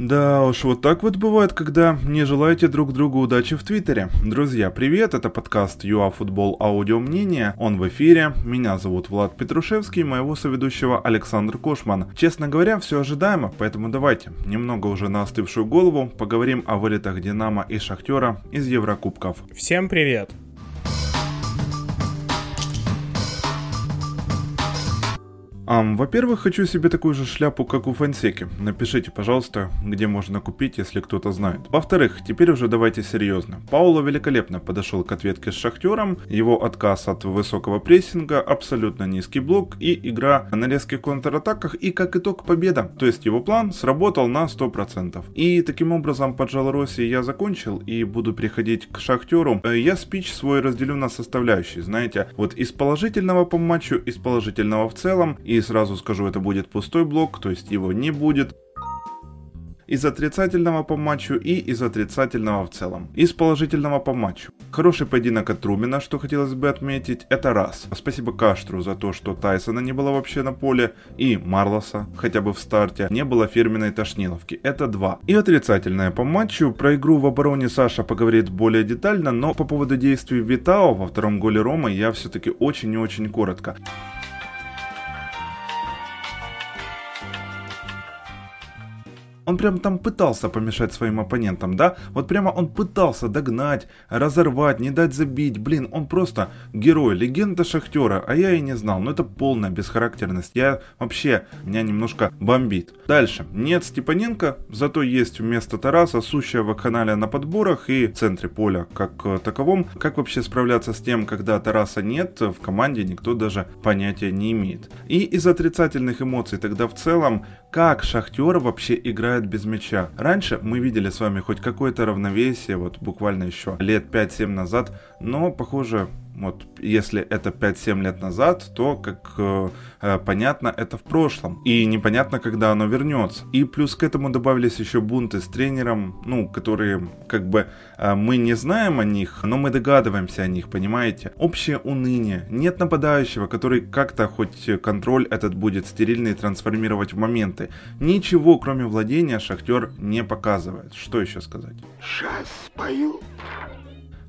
Да уж, вот так вот бывает, когда не желаете друг другу удачи в Твиттере. Друзья, привет, это подкаст ЮАФутбол Аудио Мнение, он в эфире, меня зовут Влад Петрушевский, моего соведущего Александр Кошман. Честно говоря, все ожидаемо, поэтому давайте, немного уже на остывшую голову, поговорим о вылетах Динамо и Шахтера из Еврокубков. Всем привет! Um, во-первых, хочу себе такую же шляпу, как у Фансеки. Напишите, пожалуйста, где можно купить, если кто-то знает. Во-вторых, теперь уже давайте серьезно. Пауло великолепно подошел к ответке с Шахтером. Его отказ от высокого прессинга, абсолютно низкий блок и игра на резких контратаках и как итог победа. То есть его план сработал на 100%. И таким образом под Жалороси я закончил и буду переходить к Шахтеру. Э, я спич свой разделю на составляющие. Знаете, вот из положительного по матчу, из положительного в целом и сразу скажу, это будет пустой блок, то есть его не будет из отрицательного по матчу и из отрицательного в целом. Из положительного по матчу. Хороший поединок от Трумина, что хотелось бы отметить, это раз. Спасибо Каштру за то, что Тайсона не было вообще на поле, и Марлоса, хотя бы в старте, не было фирменной тошниловки. Это два. И отрицательное по матчу. Про игру в обороне Саша поговорит более детально, но по поводу действий Витао во втором голе Рома я все-таки очень и очень коротко. Он прям там пытался помешать своим оппонентам, да? Вот прямо он пытался догнать, разорвать, не дать забить. Блин, он просто герой, легенда Шахтера, а я и не знал. Ну это полная бесхарактерность. Я вообще, меня немножко бомбит. Дальше. Нет Степаненко, зато есть вместо Тараса сущая канале на подборах и в центре поля как таковом. Как вообще справляться с тем, когда Тараса нет, в команде никто даже понятия не имеет. И из отрицательных эмоций тогда в целом, как Шахтер вообще играет играет без мяча. Раньше мы видели с вами хоть какое-то равновесие, вот буквально еще лет 5-7 назад, но, похоже, вот если это 5-7 лет назад, то, как э, э, понятно, это в прошлом. И непонятно, когда оно вернется. И плюс к этому добавились еще бунты с тренером, ну, которые как бы э, мы не знаем о них, но мы догадываемся о них, понимаете? Общее уныние. Нет нападающего, который как-то хоть контроль этот будет стерильный трансформировать в моменты. Ничего, кроме владения, Шахтер не показывает. Что еще сказать? Сейчас спою.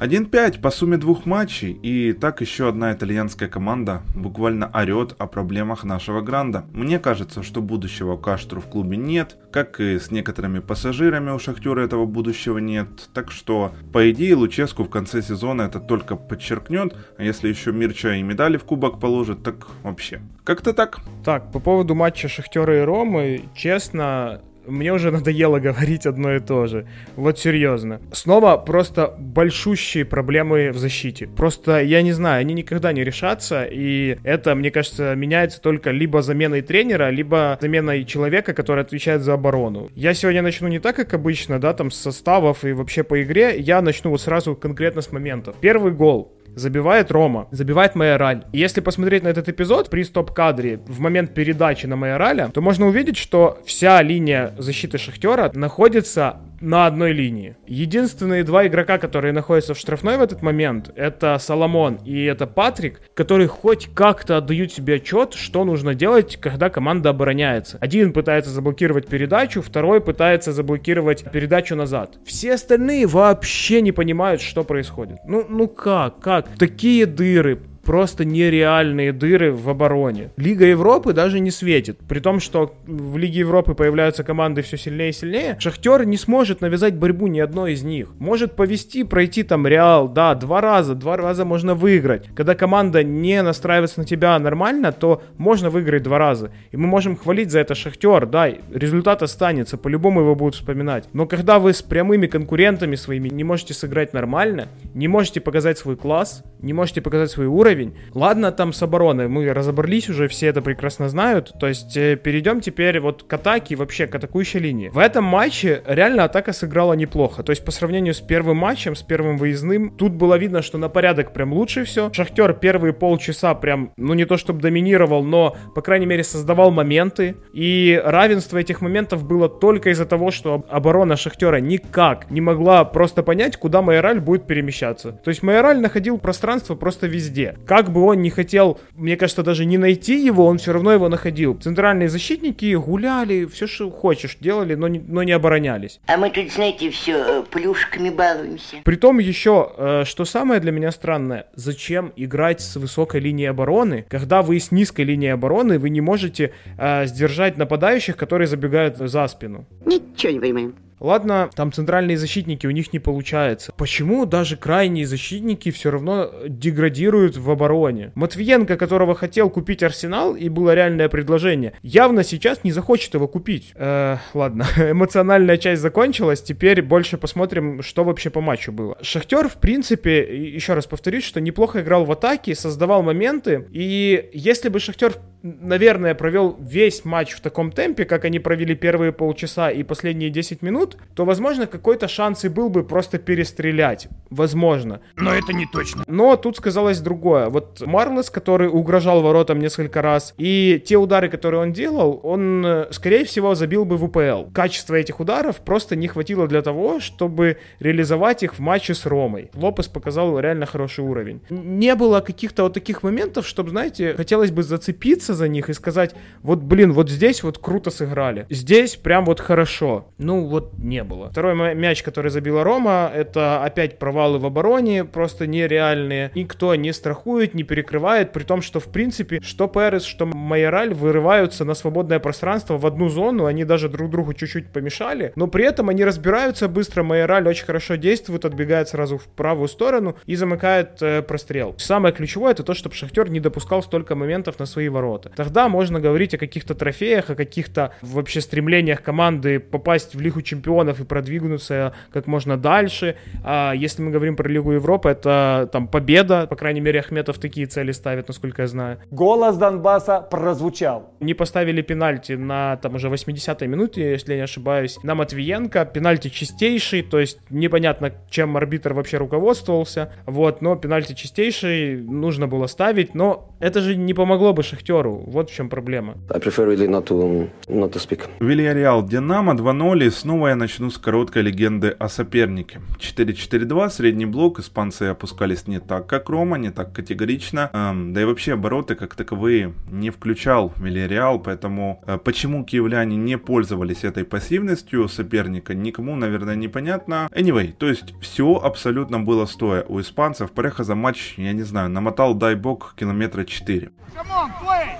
1-5 по сумме двух матчей, и так еще одна итальянская команда буквально орет о проблемах нашего Гранда. Мне кажется, что будущего Каштру в клубе нет, как и с некоторыми пассажирами у Шахтера этого будущего нет, так что, по идее, Луческу в конце сезона это только подчеркнет, а если еще Мирча и медали в кубок положит, так вообще. Как-то так. Так, по поводу матча Шахтера и Ромы, честно, мне уже надоело говорить одно и то же. Вот серьезно. Снова просто большущие проблемы в защите. Просто, я не знаю, они никогда не решатся, и это, мне кажется, меняется только либо заменой тренера, либо заменой человека, который отвечает за оборону. Я сегодня начну не так, как обычно, да, там с составов и вообще по игре, я начну вот сразу конкретно с моментов. Первый гол забивает Рома, забивает Майораль. И если посмотреть на этот эпизод при стоп-кадре в момент передачи на Майораля, то можно увидеть, что вся линия защиты Шахтера находится на одной линии. Единственные два игрока, которые находятся в штрафной в этот момент, это Соломон и это Патрик, которые хоть как-то отдают себе отчет, что нужно делать, когда команда обороняется. Один пытается заблокировать передачу, второй пытается заблокировать передачу назад. Все остальные вообще не понимают, что происходит. Ну, ну как, как? Такие дыры, просто нереальные дыры в обороне. Лига Европы даже не светит. При том, что в Лиге Европы появляются команды все сильнее и сильнее, Шахтер не сможет навязать борьбу ни одной из них. Может повести, пройти там Реал, да, два раза, два раза можно выиграть. Когда команда не настраивается на тебя нормально, то можно выиграть два раза. И мы можем хвалить за это Шахтер, да, результат останется, по-любому его будут вспоминать. Но когда вы с прямыми конкурентами своими не можете сыграть нормально, не можете показать свой класс, не можете показать свой уровень, уровень. Ладно, там с обороной мы разобрались уже, все это прекрасно знают. То есть э, перейдем теперь вот к атаке, вообще к атакующей линии. В этом матче реально атака сыграла неплохо. То есть по сравнению с первым матчем, с первым выездным, тут было видно, что на порядок прям лучше все. Шахтер первые полчаса прям, ну не то чтобы доминировал, но, по крайней мере, создавал моменты. И равенство этих моментов было только из-за того, что оборона Шахтера никак не могла просто понять, куда Майораль будет перемещаться. То есть Майораль находил пространство просто везде как бы он не хотел, мне кажется, даже не найти его, он все равно его находил. Центральные защитники гуляли, все, что хочешь, делали, но не, но не оборонялись. А мы тут, знаете, все э, плюшками балуемся. Притом еще, э, что самое для меня странное, зачем играть с высокой линии обороны, когда вы с низкой линии обороны, вы не можете э, сдержать нападающих, которые забегают за спину. Ничего не понимаем. Ладно, там центральные защитники, у них не получается. Почему даже крайние защитники все равно деградируют в обороне? Матвиенко, которого хотел купить Арсенал, и было реальное предложение, явно сейчас не захочет его купить. Э, ладно, эмоциональная часть закончилась, теперь больше посмотрим, что вообще по матчу было. Шахтер, в принципе, еще раз повторюсь, что неплохо играл в атаке, создавал моменты, и если бы Шахтер наверное, провел весь матч в таком темпе, как они провели первые полчаса и последние 10 минут, то, возможно, какой-то шанс и был бы просто перестрелять. Возможно. Но это не точно. Но тут сказалось другое. Вот Марлес, который угрожал воротам несколько раз, и те удары, которые он делал, он, э, скорее всего, забил бы в УПЛ. Качество этих ударов просто не хватило для того, чтобы реализовать их в матче с Ромой. Лопес показал реально хороший уровень. Не было каких-то вот таких моментов, чтобы, знаете, хотелось бы зацепиться за них и сказать, вот, блин, вот здесь вот круто сыграли. Здесь прям вот хорошо. Ну, вот не было. Второй мяч, который забила Рома, это опять провалы в обороне, просто нереальные. Никто не страхует, не перекрывает, при том, что, в принципе, что Перес, что Майораль вырываются на свободное пространство в одну зону, они даже друг другу чуть-чуть помешали, но при этом они разбираются быстро, Майораль очень хорошо действует, отбегает сразу в правую сторону и замыкает э, прострел. Самое ключевое это то, чтобы Шахтер не допускал столько моментов на свои ворота ворота. Тогда можно говорить о каких-то трофеях, о каких-то вообще стремлениях команды попасть в Лигу чемпионов и продвинуться как можно дальше. А если мы говорим про Лигу Европы, это там победа, по крайней мере, Ахметов такие цели ставит, насколько я знаю. Голос Донбасса прозвучал. Не поставили пенальти на там уже 80-й минуте, если я не ошибаюсь, на Матвиенко. Пенальти чистейший, то есть непонятно, чем арбитр вообще руководствовался. Вот, но пенальти чистейший, нужно было ставить, но это же не помогло бы Шахтеру Вильяреалу. Вот в чем проблема. I prefer really not to, not to speak. Вильяреал Динамо 2-0 и снова я начну с короткой легенды о сопернике. 4-4-2, средний блок, испанцы опускались не так, как Рома, не так категорично. Эм, да и вообще обороты как таковые не включал Вильяреал, поэтому э, почему киевляне не пользовались этой пассивностью соперника, никому, наверное, непонятно. Anyway, то есть все абсолютно было стоя у испанцев. Пареха за матч, я не знаю, намотал, дай бог, километра 4. Come on, play!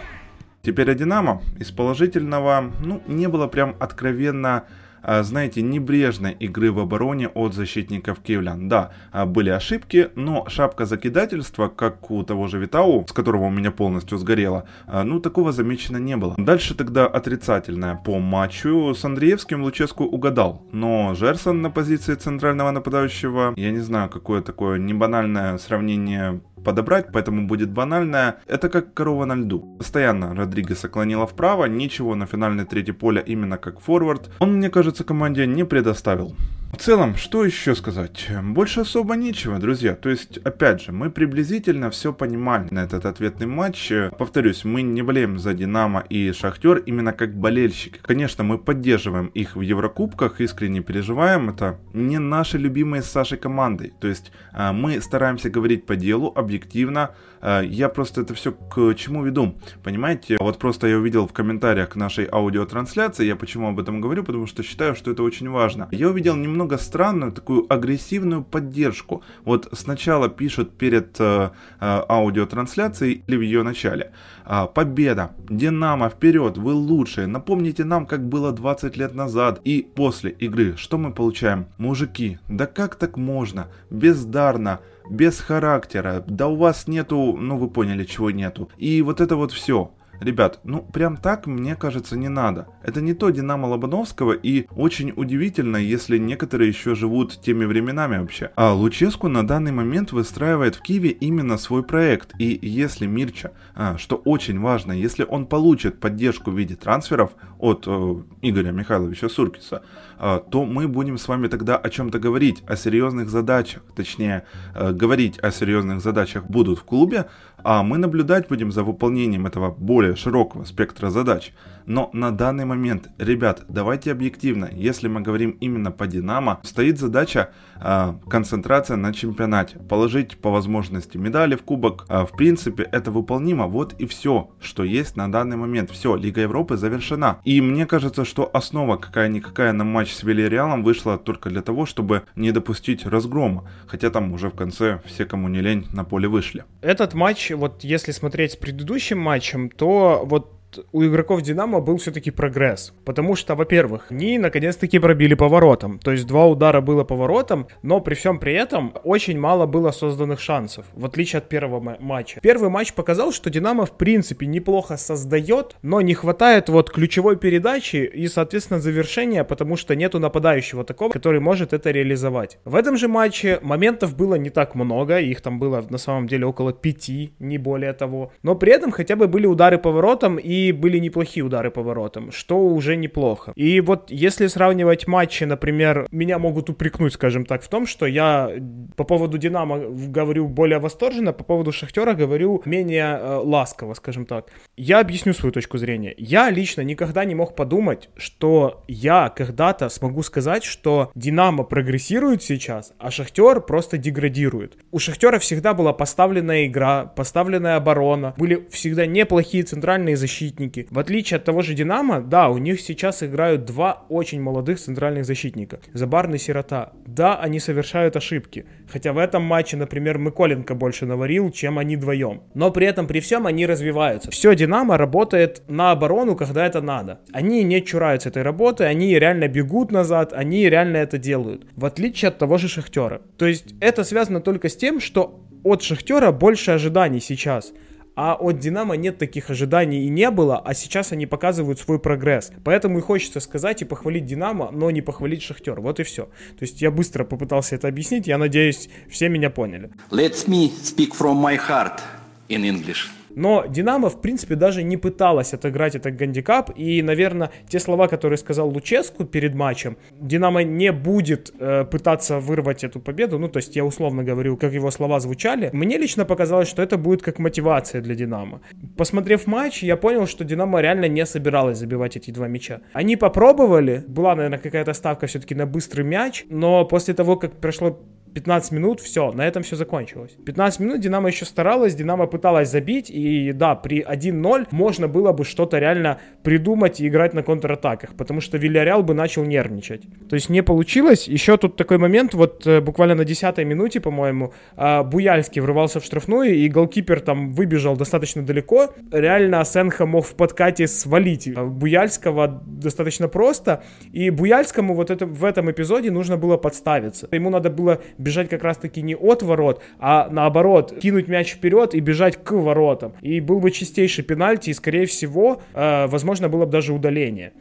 Теперь о Динамо. Из положительного, ну, не было прям откровенно а, знаете, небрежной игры в обороне от защитников киевлян. Да, а, были ошибки, но шапка закидательства, как у того же Витау, с которого у меня полностью сгорело, а, ну, такого замечено не было. Дальше тогда отрицательное по матчу. С Андреевским Луческу угадал, но Жерсон на позиции центрального нападающего, я не знаю, какое такое небанальное сравнение подобрать, поэтому будет банальное. Это как корова на льду. Постоянно Родригеса клонила вправо, ничего на финальной третьей поля именно как форвард. Он, мне кажется, команде не предоставил. В целом, что еще сказать? Больше особо нечего, друзья. То есть, опять же, мы приблизительно все понимали на этот ответный матч. Повторюсь, мы не болеем за Динамо и Шахтер именно как болельщики. Конечно, мы поддерживаем их в Еврокубках, искренне переживаем. Это не наши любимые с Сашей команды. То есть, а, мы стараемся говорить по делу, объективно. А, я просто это все к чему веду? Понимаете? Вот просто я увидел в комментариях к нашей аудиотрансляции, я почему об этом говорю, потому что считаю, что это очень важно. Я увидел немного немного странную, такую агрессивную поддержку. Вот сначала пишут перед э, э, аудиотрансляцией или в ее начале. Э, Победа, Динамо, вперед, вы лучшие, напомните нам, как было 20 лет назад. И после игры, что мы получаем? Мужики, да как так можно? Бездарно, без характера, да у вас нету, ну вы поняли, чего нету. И вот это вот все. Ребят, ну прям так, мне кажется, не надо. Это не то Динамо Лобановского и очень удивительно, если некоторые еще живут теми временами вообще. А Луческу на данный момент выстраивает в Киеве именно свой проект. И если Мирча, а, что очень важно, если он получит поддержку в виде трансферов от э, Игоря Михайловича Суркиса, э, то мы будем с вами тогда о чем-то говорить, о серьезных задачах. Точнее, э, говорить о серьезных задачах будут в клубе, А мы наблюдать будем за выполнением этого более широкого спектра задач. Но на данный момент, ребят, давайте объективно, если мы говорим именно по Динамо, стоит задача э, концентрация на чемпионате, положить по возможности медали в кубок. Э, в принципе, это выполнимо, вот и все, что есть на данный момент. Все, Лига Европы завершена. И мне кажется, что основа какая-никакая на матч с Вильяреалом вышла только для того, чтобы не допустить разгрома. Хотя там уже в конце все, кому не лень, на поле вышли. Этот матч, вот если смотреть с предыдущим матчем, то вот у игроков Динамо был все-таки прогресс. Потому что, во-первых, они наконец-таки пробили поворотом. То есть два удара было поворотом, но при всем при этом очень мало было созданных шансов, в отличие от первого матча. Первый матч показал, что Динамо в принципе неплохо создает, но не хватает вот ключевой передачи и, соответственно, завершения, потому что нету нападающего такого, который может это реализовать. В этом же матче моментов было не так много, их там было на самом деле около пяти, не более того. Но при этом хотя бы были удары поворотом и были неплохие удары по воротам, что уже неплохо. И вот если сравнивать матчи, например, меня могут упрекнуть, скажем так, в том, что я по поводу Динамо говорю более восторженно, по поводу Шахтера говорю менее э, ласково, скажем так. Я объясню свою точку зрения. Я лично никогда не мог подумать, что я когда-то смогу сказать, что Динамо прогрессирует сейчас, а Шахтер просто деградирует. У Шахтера всегда была поставленная игра, поставленная оборона, были всегда неплохие центральные защиты, защитники. В отличие от того же Динамо, да, у них сейчас играют два очень молодых центральных защитника. Забарный Сирота. Да, они совершают ошибки. Хотя в этом матче, например, Миколенко больше наварил, чем они вдвоем. Но при этом, при всем, они развиваются. Все Динамо работает на оборону, когда это надо. Они не чураются этой работы, они реально бегут назад, они реально это делают. В отличие от того же Шахтера. То есть это связано только с тем, что от Шахтера больше ожиданий сейчас а от Динамо нет таких ожиданий и не было, а сейчас они показывают свой прогресс. Поэтому и хочется сказать и похвалить Динамо, но не похвалить Шахтер. Вот и все. То есть я быстро попытался это объяснить, я надеюсь, все меня поняли. Let me speak from my heart in English. Но Динамо, в принципе, даже не пыталась отыграть этот гандикап. И, наверное, те слова, которые сказал Луческу перед матчем, Динамо не будет э, пытаться вырвать эту победу. Ну, то есть я условно говорю, как его слова звучали. Мне лично показалось, что это будет как мотивация для Динамо. Посмотрев матч, я понял, что Динамо реально не собиралась забивать эти два мяча. Они попробовали, была, наверное, какая-то ставка все-таки на быстрый мяч, но после того, как прошло 15 минут, все, на этом все закончилось. 15 минут Динамо еще старалась, Динамо пыталась забить, и да, при 1-0 можно было бы что-то реально придумать и играть на контратаках, потому что Вильяреал бы начал нервничать. То есть не получилось. Еще тут такой момент, вот э, буквально на 10 минуте, по-моему, а, Буяльский врывался в штрафную, и голкипер там выбежал достаточно далеко. Реально Сенха мог в подкате свалить Буяльского достаточно просто, и Буяльскому вот это, в этом эпизоде нужно было подставиться. Ему надо было бежать как раз-таки не от ворот, а наоборот, кинуть мяч вперед и бежать к воротам. И был бы чистейший пенальти, и, скорее всего, э, возможно, было бы даже удаление.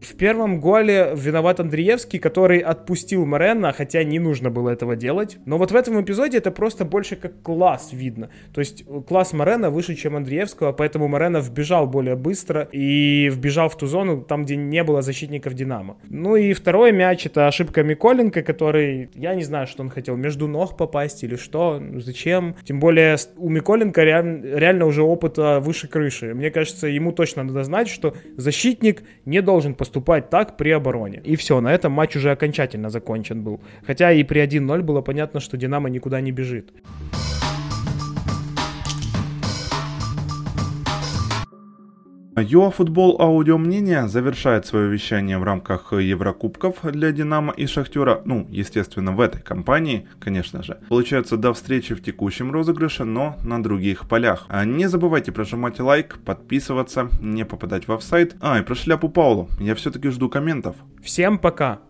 В первом голе виноват Андреевский, который отпустил Морена, хотя не нужно было этого делать. Но вот в этом эпизоде это просто больше как класс видно. То есть класс Морена выше, чем Андреевского, поэтому Морена вбежал более быстро и вбежал в ту зону, там, где не было защитников Динамо. Ну и второй мяч это ошибка Миколенко, который, я не знаю, что он хотел, между ног попасть или что, зачем. Тем более у Миколенко реаль, реально уже опыта выше крыши. Мне кажется, ему точно надо знать, что защитник не должен поступать поступать так при обороне. И все, на этом матч уже окончательно закончен был. Хотя и при 1-0 было понятно, что Динамо никуда не бежит. ЮАФутбол аудио мнение завершает свое вещание в рамках Еврокубков для Динамо и Шахтера. Ну, естественно, в этой компании, конечно же. Получается, до встречи в текущем розыгрыше, но на других полях. А не забывайте прожимать лайк, подписываться, не попадать в офсайт. А, и про шляпу Паулу. Я все-таки жду комментов. Всем пока!